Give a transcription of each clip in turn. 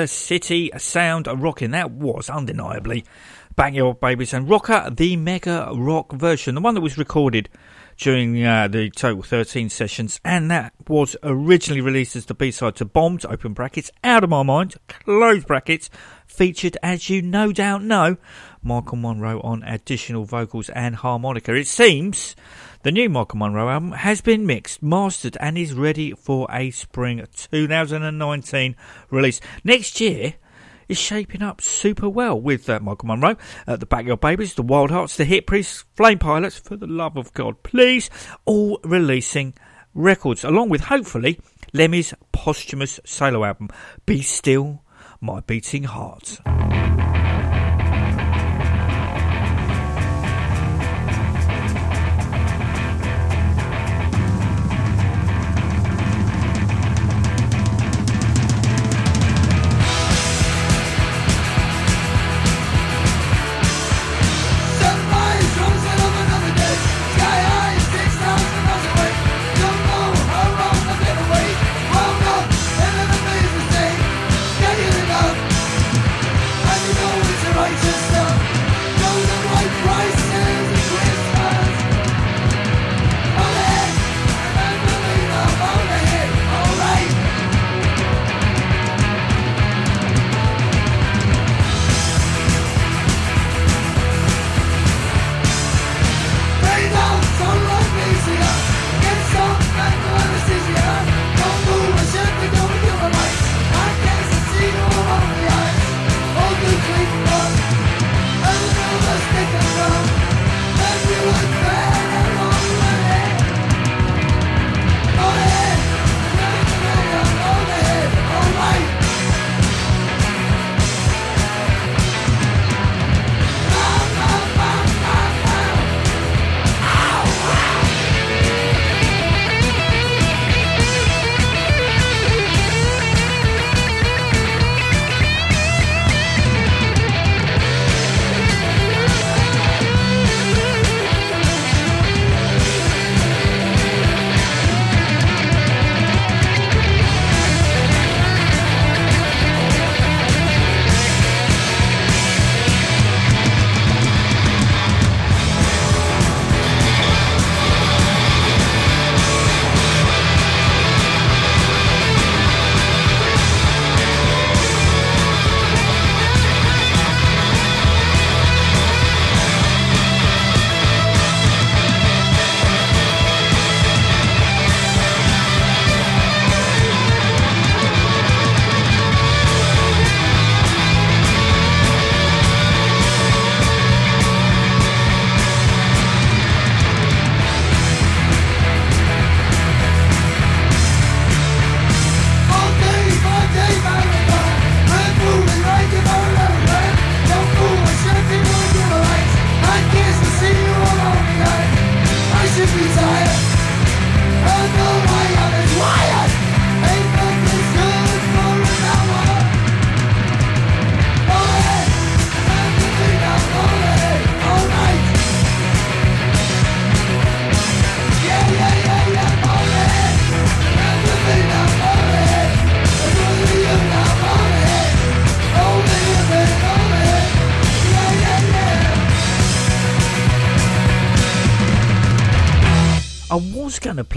The city sound rocking. That was undeniably Backyard Babies and Rocker, the mega rock version, the one that was recorded during uh, the Total 13 sessions, and that was originally released as the B-side to Bombed, open brackets, Out of My Mind, close brackets, featured, as you no doubt know, Michael Monroe on additional vocals and harmonica. It seems the new Michael Monroe album has been mixed, mastered, and is ready for a spring 2019 release. Next year is shaping up super well with uh, Michael Monroe, uh, the Backyard Babies, the Wild Hearts, the Hip Priests, Flame Pilots, for the love of God, please, all releasing records, along with hopefully Lemmy's posthumous solo album, Be Still My Beating Heart.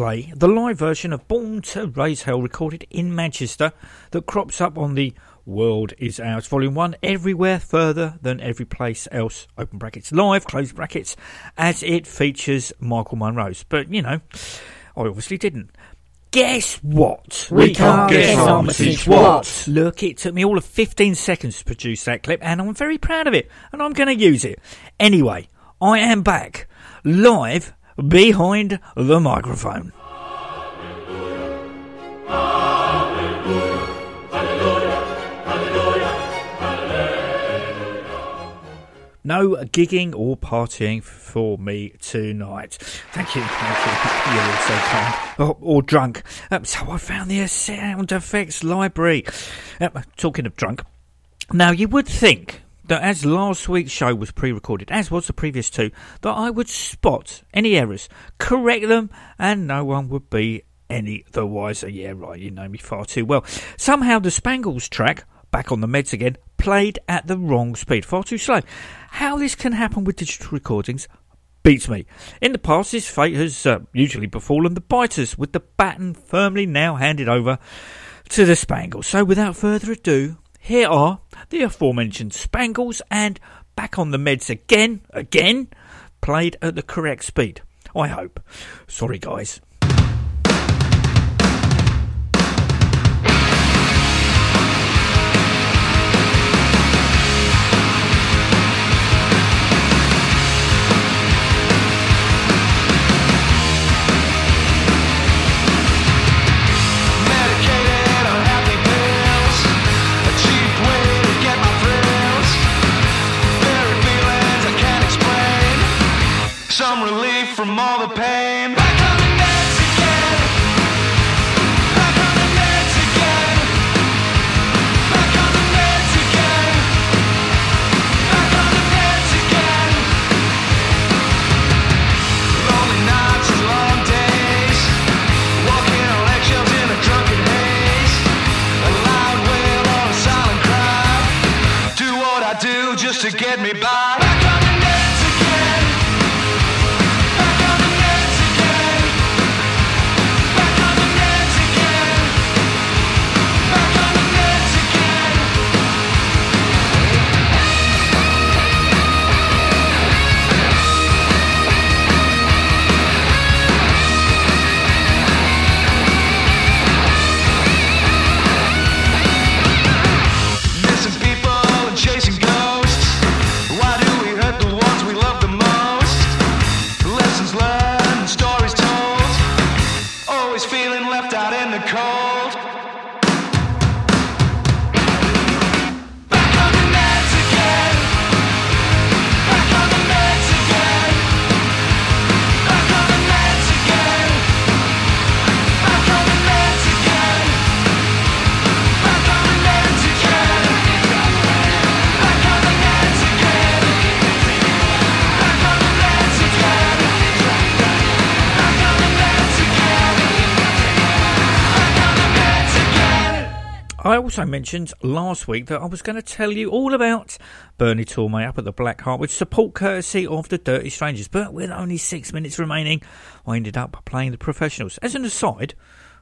Play the live version of Born to Raise Hell recorded in Manchester that crops up on the World Is Ours Volume 1 everywhere further than every place else, open brackets, live, close brackets, as it features Michael Monroe's. But, you know, I obviously didn't. Guess what? We can't guess our message what? Look, it took me all of 15 seconds to produce that clip, and I'm very proud of it, and I'm going to use it. Anyway, I am back, live, behind the microphone. No gigging or partying for me tonight. Thank you, thank you. You're so kind. Or, or drunk. Um, so I found the sound effects library. Um, talking of drunk. Now, you would think that as last week's show was pre recorded, as was the previous two, that I would spot any errors, correct them, and no one would be any the wiser. Yeah, right, you know me far too well. Somehow the Spangles track, back on the meds again, played at the wrong speed, far too slow. How this can happen with digital recordings beats me. In the past, this fate has uh, usually befallen the biters, with the baton firmly now handed over to the Spangles. So, without further ado, here are the aforementioned Spangles and back on the meds again, again, played at the correct speed. I hope. Sorry, guys. Also mentioned last week that I was going to tell you all about Bernie Tormé up at the Black Heart with support courtesy of the Dirty Strangers, but with only six minutes remaining, I ended up playing the professionals. As an aside,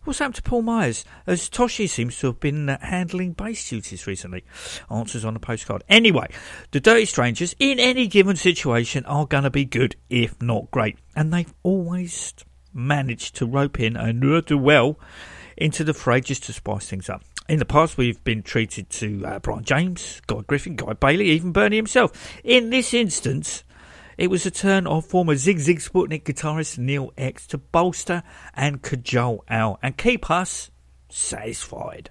what's happened to Paul Myers, as Toshi seems to have been uh, handling bass duties recently? Answers on a postcard. Anyway, the Dirty Strangers, in any given situation, are going to be good, if not great, and they've always managed to rope in a do well into the fray just to spice things up. In the past, we've been treated to uh, Brian James, Guy Griffin, Guy Bailey, even Bernie himself. In this instance, it was a turn of former Sigue Sigue Sputnik guitarist Neil X to bolster and cajole Al and keep us satisfied.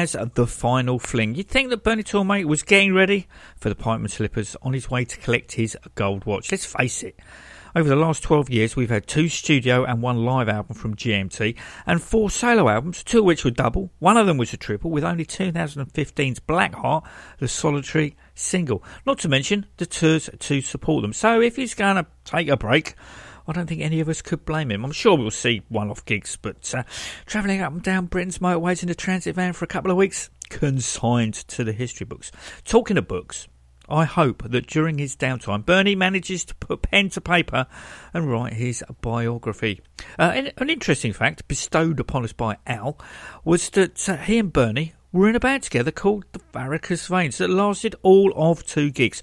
As the final fling. You'd think that Bernie Tormé was getting ready for the Pipeman Slippers on his way to collect his gold watch. Let's face it, over the last 12 years, we've had two studio and one live album from GMT, and four solo albums, two of which were double. One of them was a triple, with only 2015's Blackheart, the solitary single. Not to mention the tours to support them. So if he's going to take a break, I don't think any of us could blame him. I'm sure we'll see one-off gigs, but uh, travelling up and down Britain's motorways in a transit van for a couple of weeks, consigned to the history books. Talking of books, I hope that during his downtime, Bernie manages to put pen to paper and write his biography. Uh, an, an interesting fact bestowed upon us by Al was that uh, he and Bernie were in a band together called the Varicose Veins that lasted all of two gigs.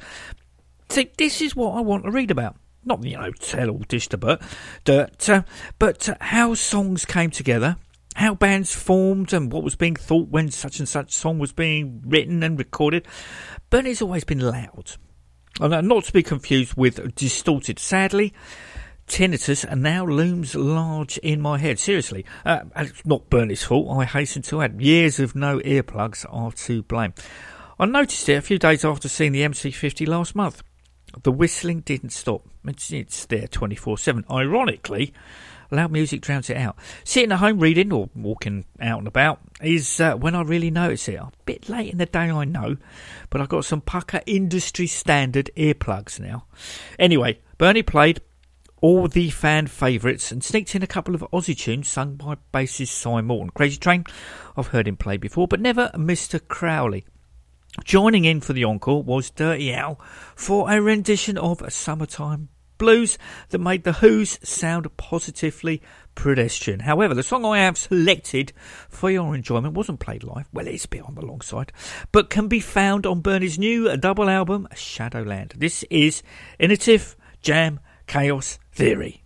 See, this is what I want to read about. Not, you know, tell all dish to but, uh, but uh, how songs came together, how bands formed, and what was being thought when such and such song was being written and recorded. Bernie's always been loud. And uh, not to be confused with distorted. Sadly, tinnitus now looms large in my head. Seriously, uh, it's not Bernie's fault. I hasten to add, years of no earplugs are to blame. I noticed it a few days after seeing the MC50 last month. The whistling didn't stop. It's, it's there 24 7. Ironically, loud music drowns it out. Sitting at home reading or walking out and about is uh, when I really notice it. A bit late in the day, I know, but I've got some Pucker industry standard earplugs now. Anyway, Bernie played all the fan favourites and sneaked in a couple of Ozzy tunes sung by bassist Simon Morton. Crazy Train, I've heard him play before, but never Mr. Crowley. Joining in for the encore was Dirty Al for a rendition of Summertime Blues that made the Who's sound positively pedestrian. However, the song I have selected for your enjoyment wasn't played live, well, it's a bit on the long side, but can be found on Bernie's new double album, Shadowland. This is Innovative Jam Chaos Theory.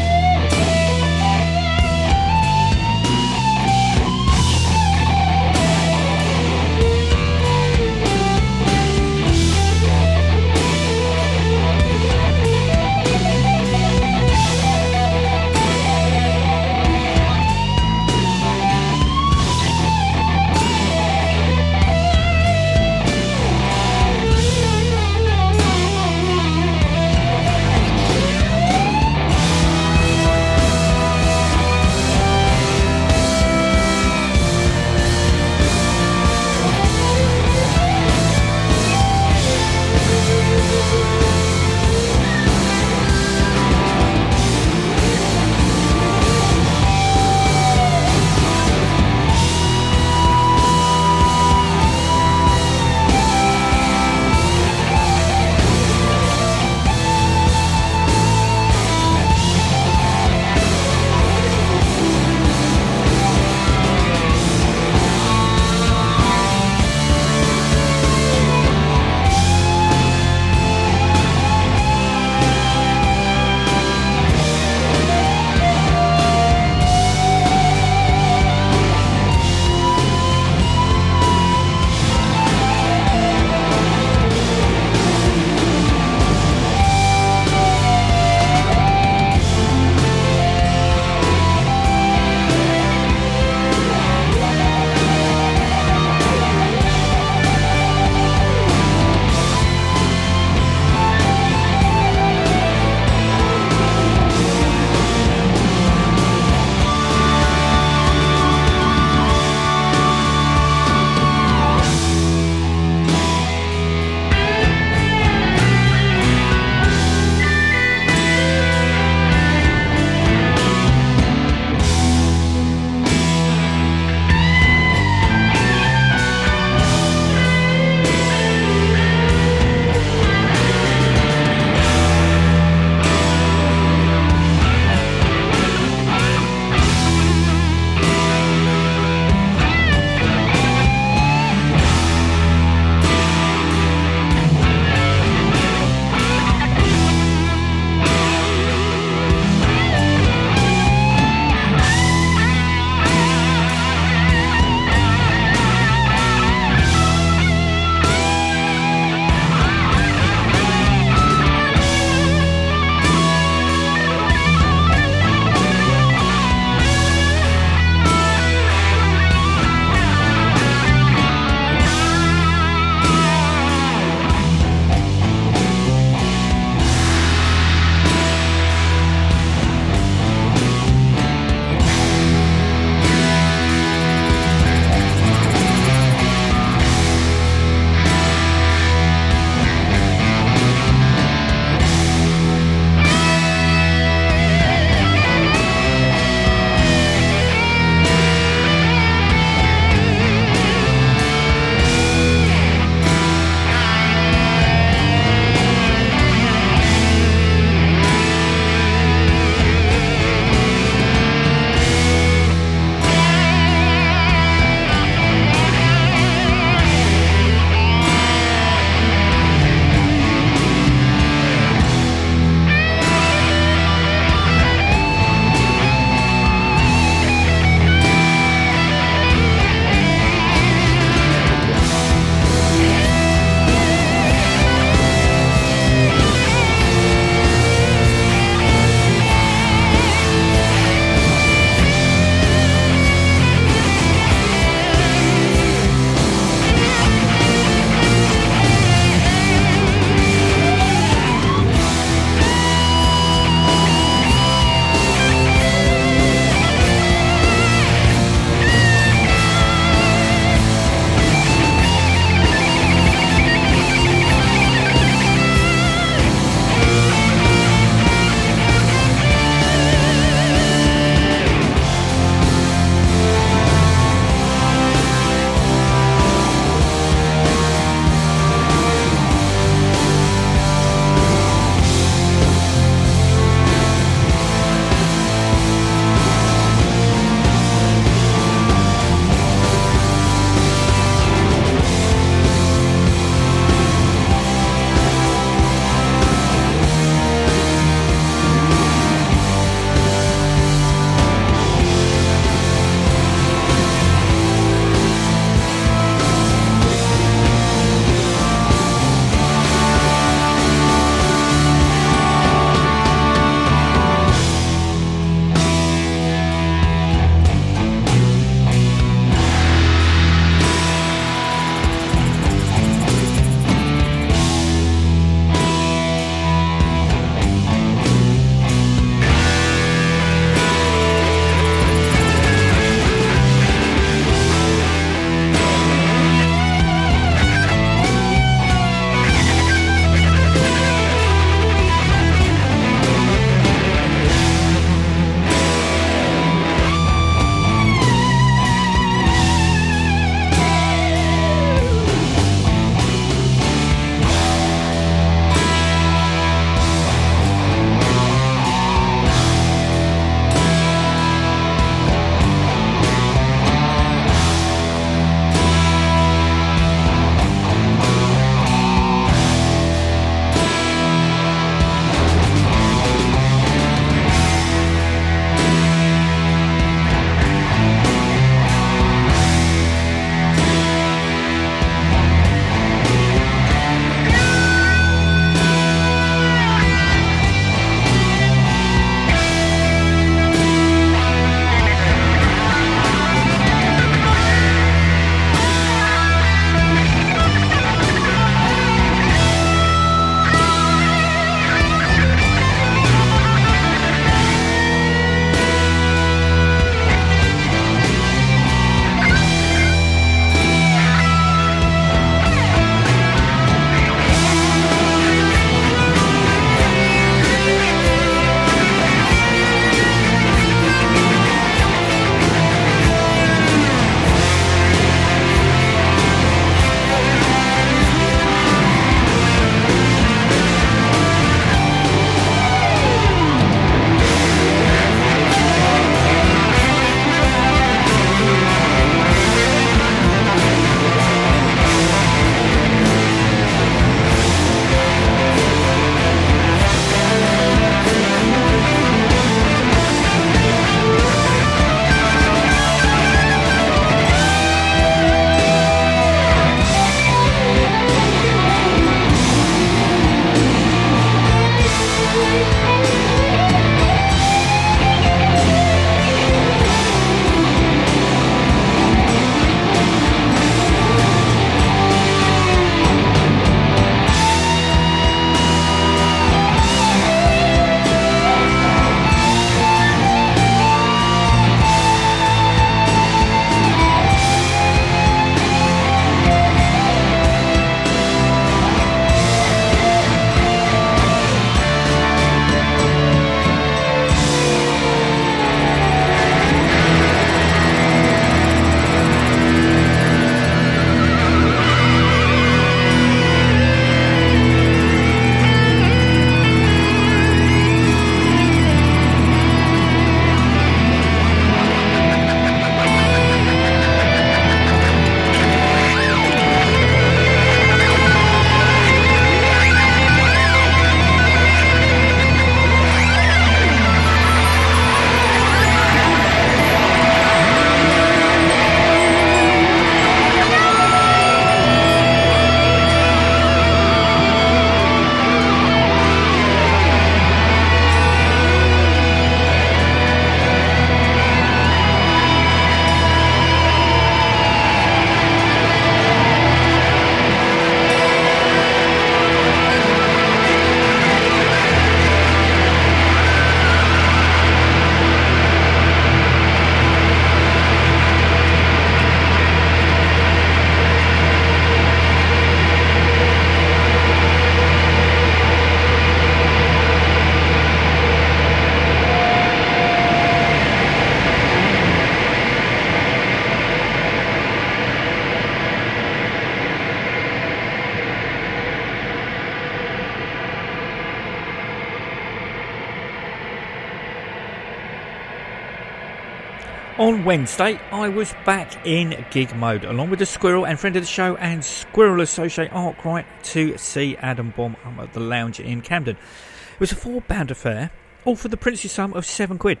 Wednesday, I was back in gig mode, along with the Squirrel and friend of the show and Squirrel Associate Arkwright, to see Adam Bomb at the Lounge in Camden. It was a four-band affair, all for the princely sum of seven quid.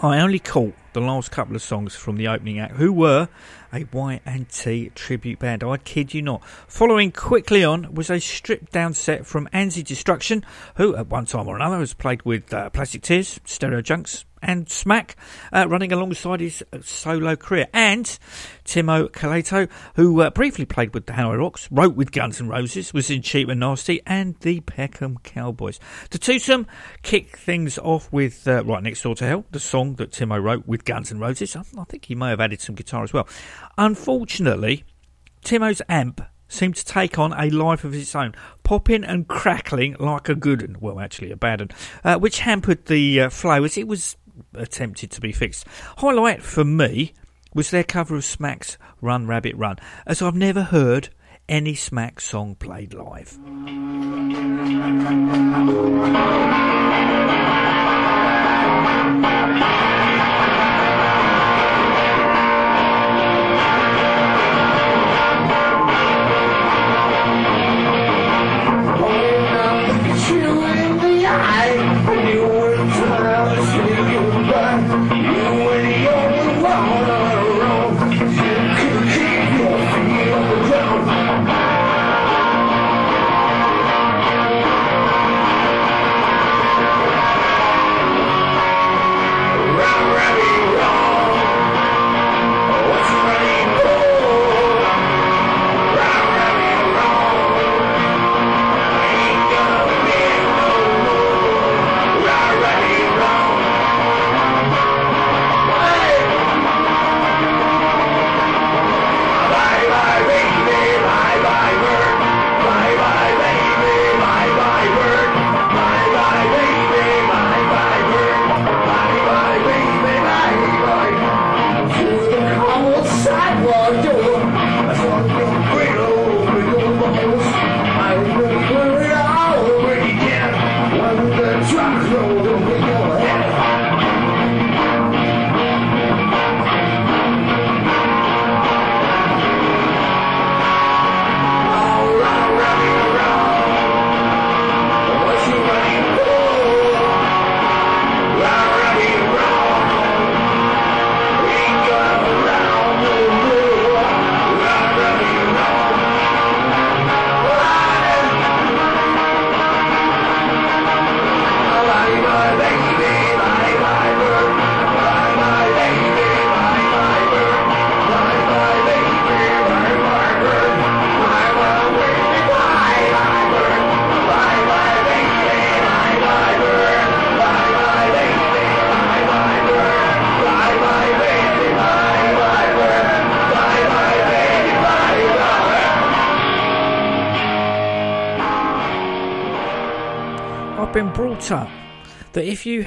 I only caught the last couple of songs from the opening act, who were a Y&T tribute band. I kid you not. Following quickly on was a stripped down set from Anzi Destruction, who at one time or another has played with uh, Plastic Tears, Stereo Junks, and Smack, uh, running alongside his uh, solo career. And Timo Kaltio, who uh, briefly played with the Hanoi Rocks, wrote with Guns N' Roses, was in Cheap and Nasty, and the Peckham Cowboys. The twosome kick things off with uh, Right Next Door to Hell, the song that Timo wrote with Guns N' Roses. I, I think he may have added some guitar as well. Unfortunately, Timo's amp seemed to take on a life of its own, popping and crackling like a good one, well, actually a bad one, uh, which hampered the uh, flow as it was attempted to be fixed. Highlight for me was their cover of Smack's Run Rabbit Run, as I've never heard any Smack song played live.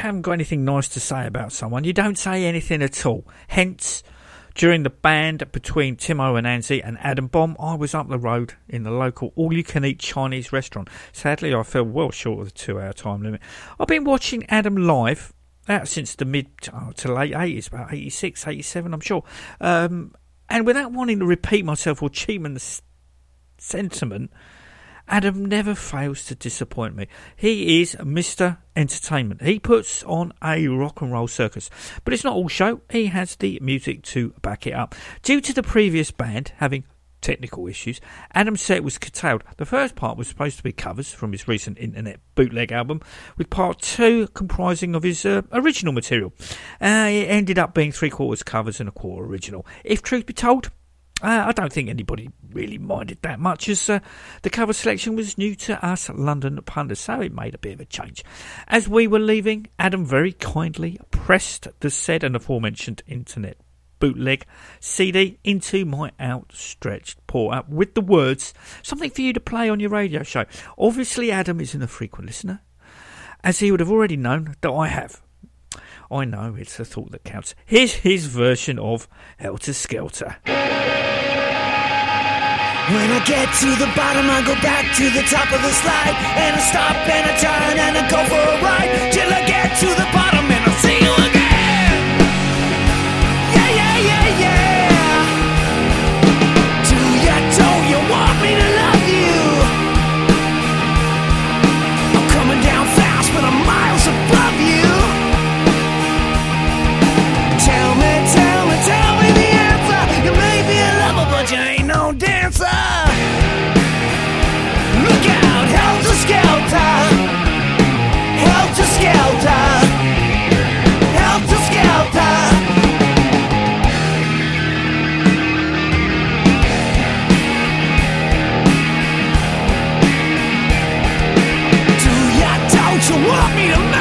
Haven't got anything nice to say about someone, you don't say anything at all. Hence, during the band between Timo and Anzi and Adam Bomb, I was up the road in the local all-you-can-eat Chinese restaurant. Sadly, I fell well short of the two-hour time limit. I've been watching Adam live out since the mid oh, to late 80s, about 86, 87, I'm sure. Um, and without wanting to repeat myself or cheapen the sentiment, Adam never fails to disappoint me. He is Mr. Entertainment. He puts on a rock and roll circus. But it's not all show, he has the music to back it up. Due to the previous band having technical issues, Adam's set was curtailed. The first part was supposed to be covers from his recent internet bootleg album, with part two comprising of his uh, original material. Uh, it ended up being three quarters covers and a quarter original. If truth be told, uh, I don't think anybody really minded that much, as uh, the cover selection was new to us London pundits, so it made a bit of a change. As we were leaving, Adam very kindly pressed the said and aforementioned internet bootleg CD into my outstretched paw up with the words, something for you to play on your radio show. Obviously, Adam isn't a frequent listener, as he would have already known that I have. I know it's the thought that counts. Here's his version of Helter Skelter. When I get to the bottom, I go back to the top of the slide. And I stop and I turn and I go for a ride. Till I get to the bottom you want me to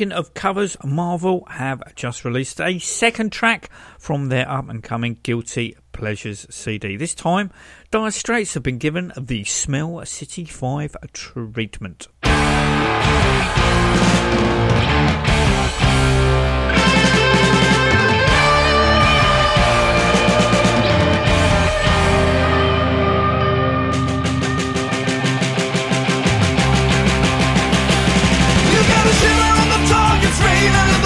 Of covers, Märvel have just released a second track from their up and coming Guilty Pleasures CD. This time, Dire Straits have been given the Smell City 5 treatment even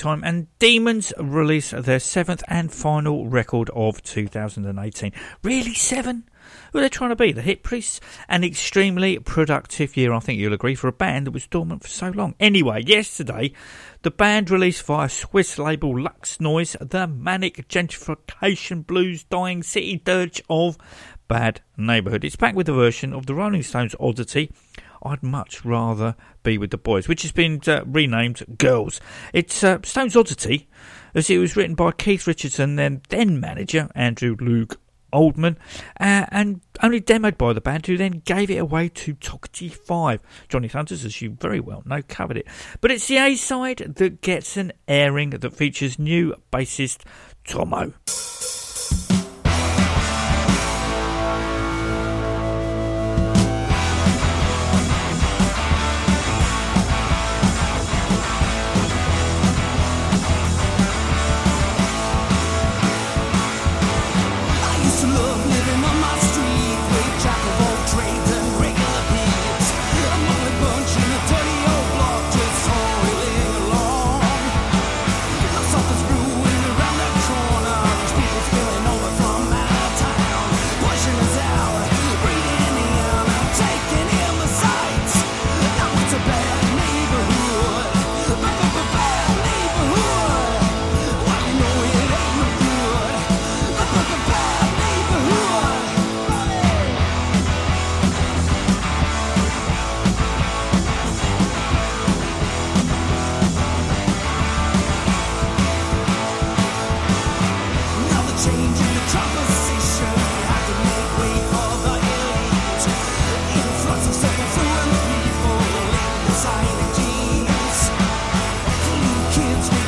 time, and Demons release their seventh and final record of 2018. Really, seven? Who are they trying to be? The Hip Priests? An extremely productive year, I think you'll agree, for a band that was dormant for so long. Anyway, yesterday, the band released via Swiss label Lux Noise the manic gentrification blues dying city dirge of Bad Neighbourhood. It's back with a version of the Rolling Stones oddity. I'd much rather be with the boys, which has been uh, renamed Girls. It's uh, Stones Oddity, as it was written by Keith Richardson, then then manager Andrew Loog Oldham, uh, and only demoed by the band, who then gave it away to Toggery 5. Johnny Thunders, as you very well know, covered it. But it's the A side that gets an airing that features new bassist Tomo. Kids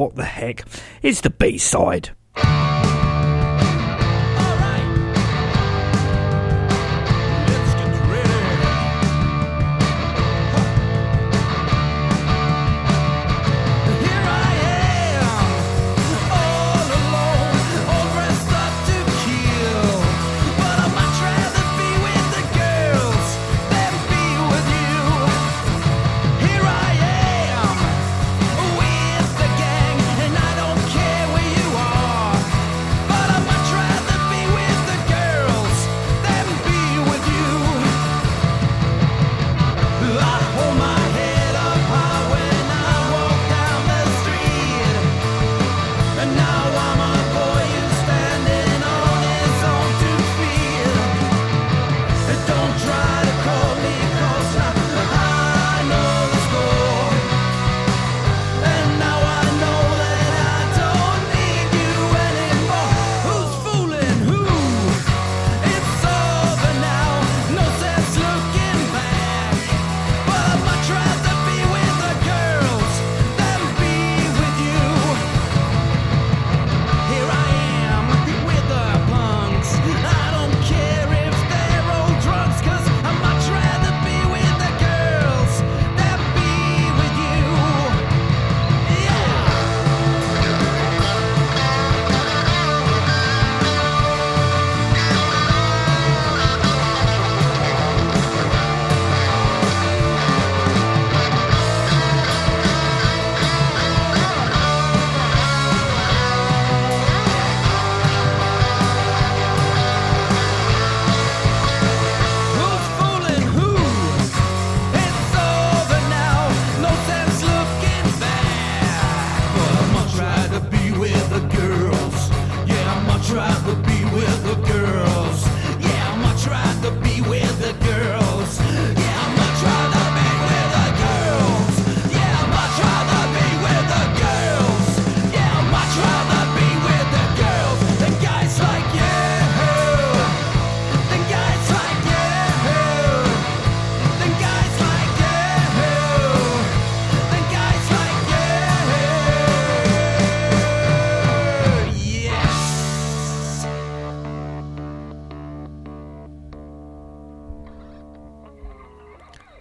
what the heck? It's the B side.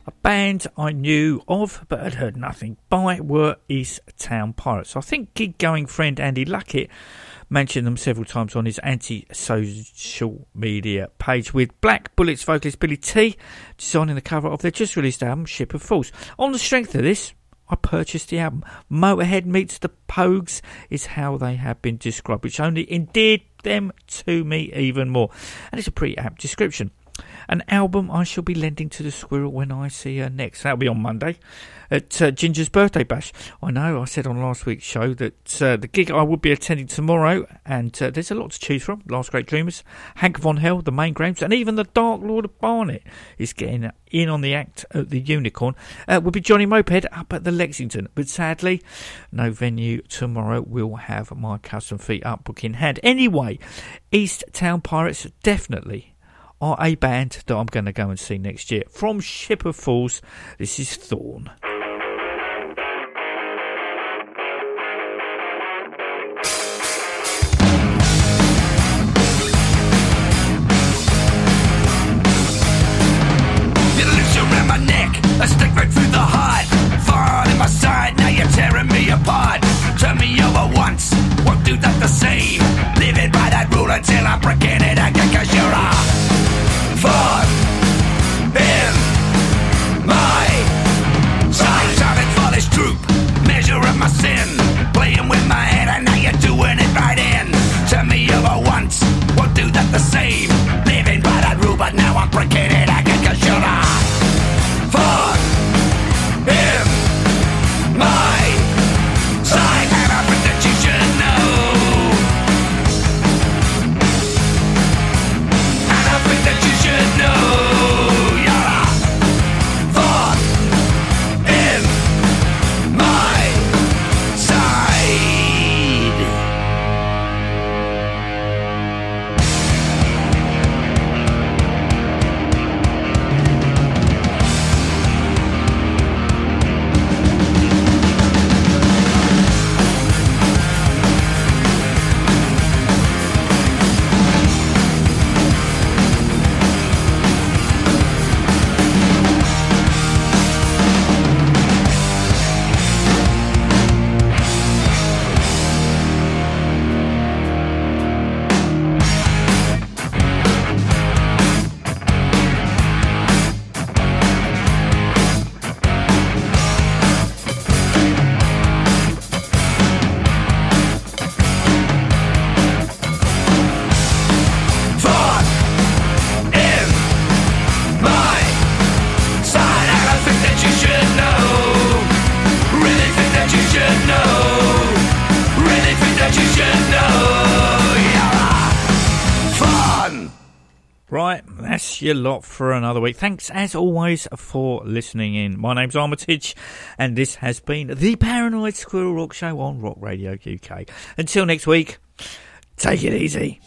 A band I knew of but had heard nothing by were East Town Pirates. I think gig going friend Andy Luckett mentioned them several times on his anti social media page with Black Bullets vocalist Billy T designing the cover of their just released album Ship of Fools. On the strength of this, I purchased the album. Motörhead meets the Pogues is how they have been described, which only endeared them to me even more. And it's a pretty apt description. An album I shall be lending to the squirrel when I see her next. That'll be on Monday at uh, Ginger's birthday bash. I know I said on last week's show that uh, the gig I would be attending tomorrow, and uh, there's a lot to choose from. Last Great Dreamers, Hank Von Hell, the main Grahams, and even the Dark Lord of Barnet is getting in on the act at the Unicorn. Uh, will be Johnny Moped up at the Lexington, but sadly, no venue tomorrow. will have my custom feet up book in hand. Anyway, East Town Pirates definitely are a band that I'm going to go and see next year. From Ship of Fools, this is Thorn. Through the around the same. Living by that rule, but now I'm breaking your lot for another week. Thanks as always for listening in. My name's Armitage, and this has been the Paranoid Squirrel Rock Show on Rock Radio UK. Until next week, take it easy.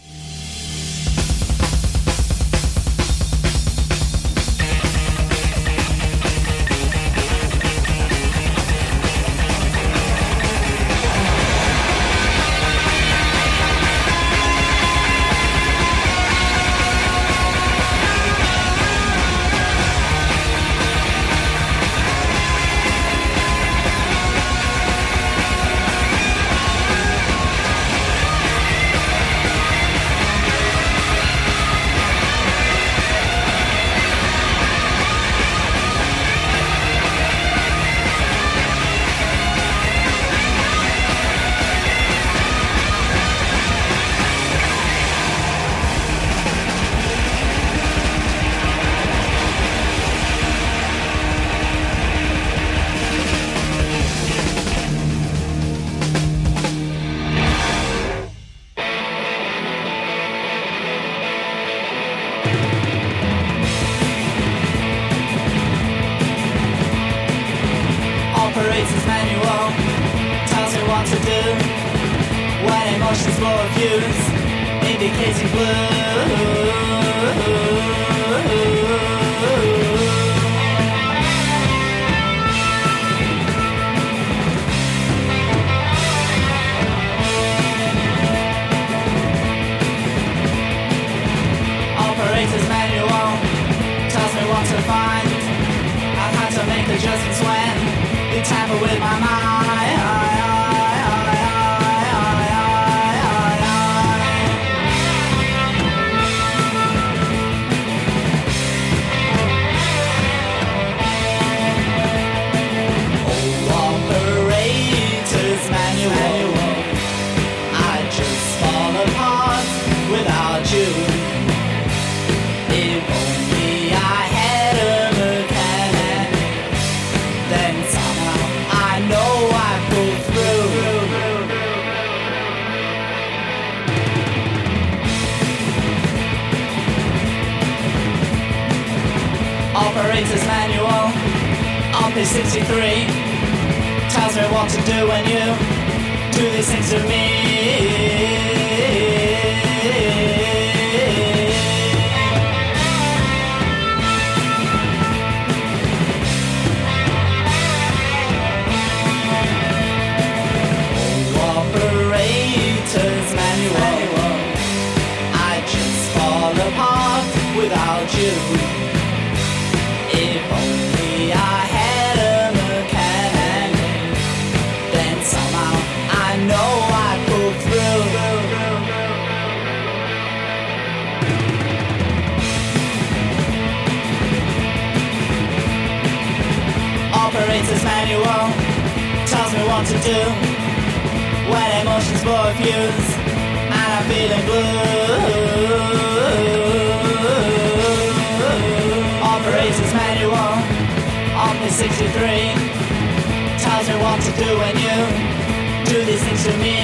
Operator's manual on page 63 tells me what to do when you do these things to me. Operator's manual. I just fall apart without you. To do when emotions blow fuse and I'm feeling blue. Operator's manual on page 63 tells me what to do when you do these things to me.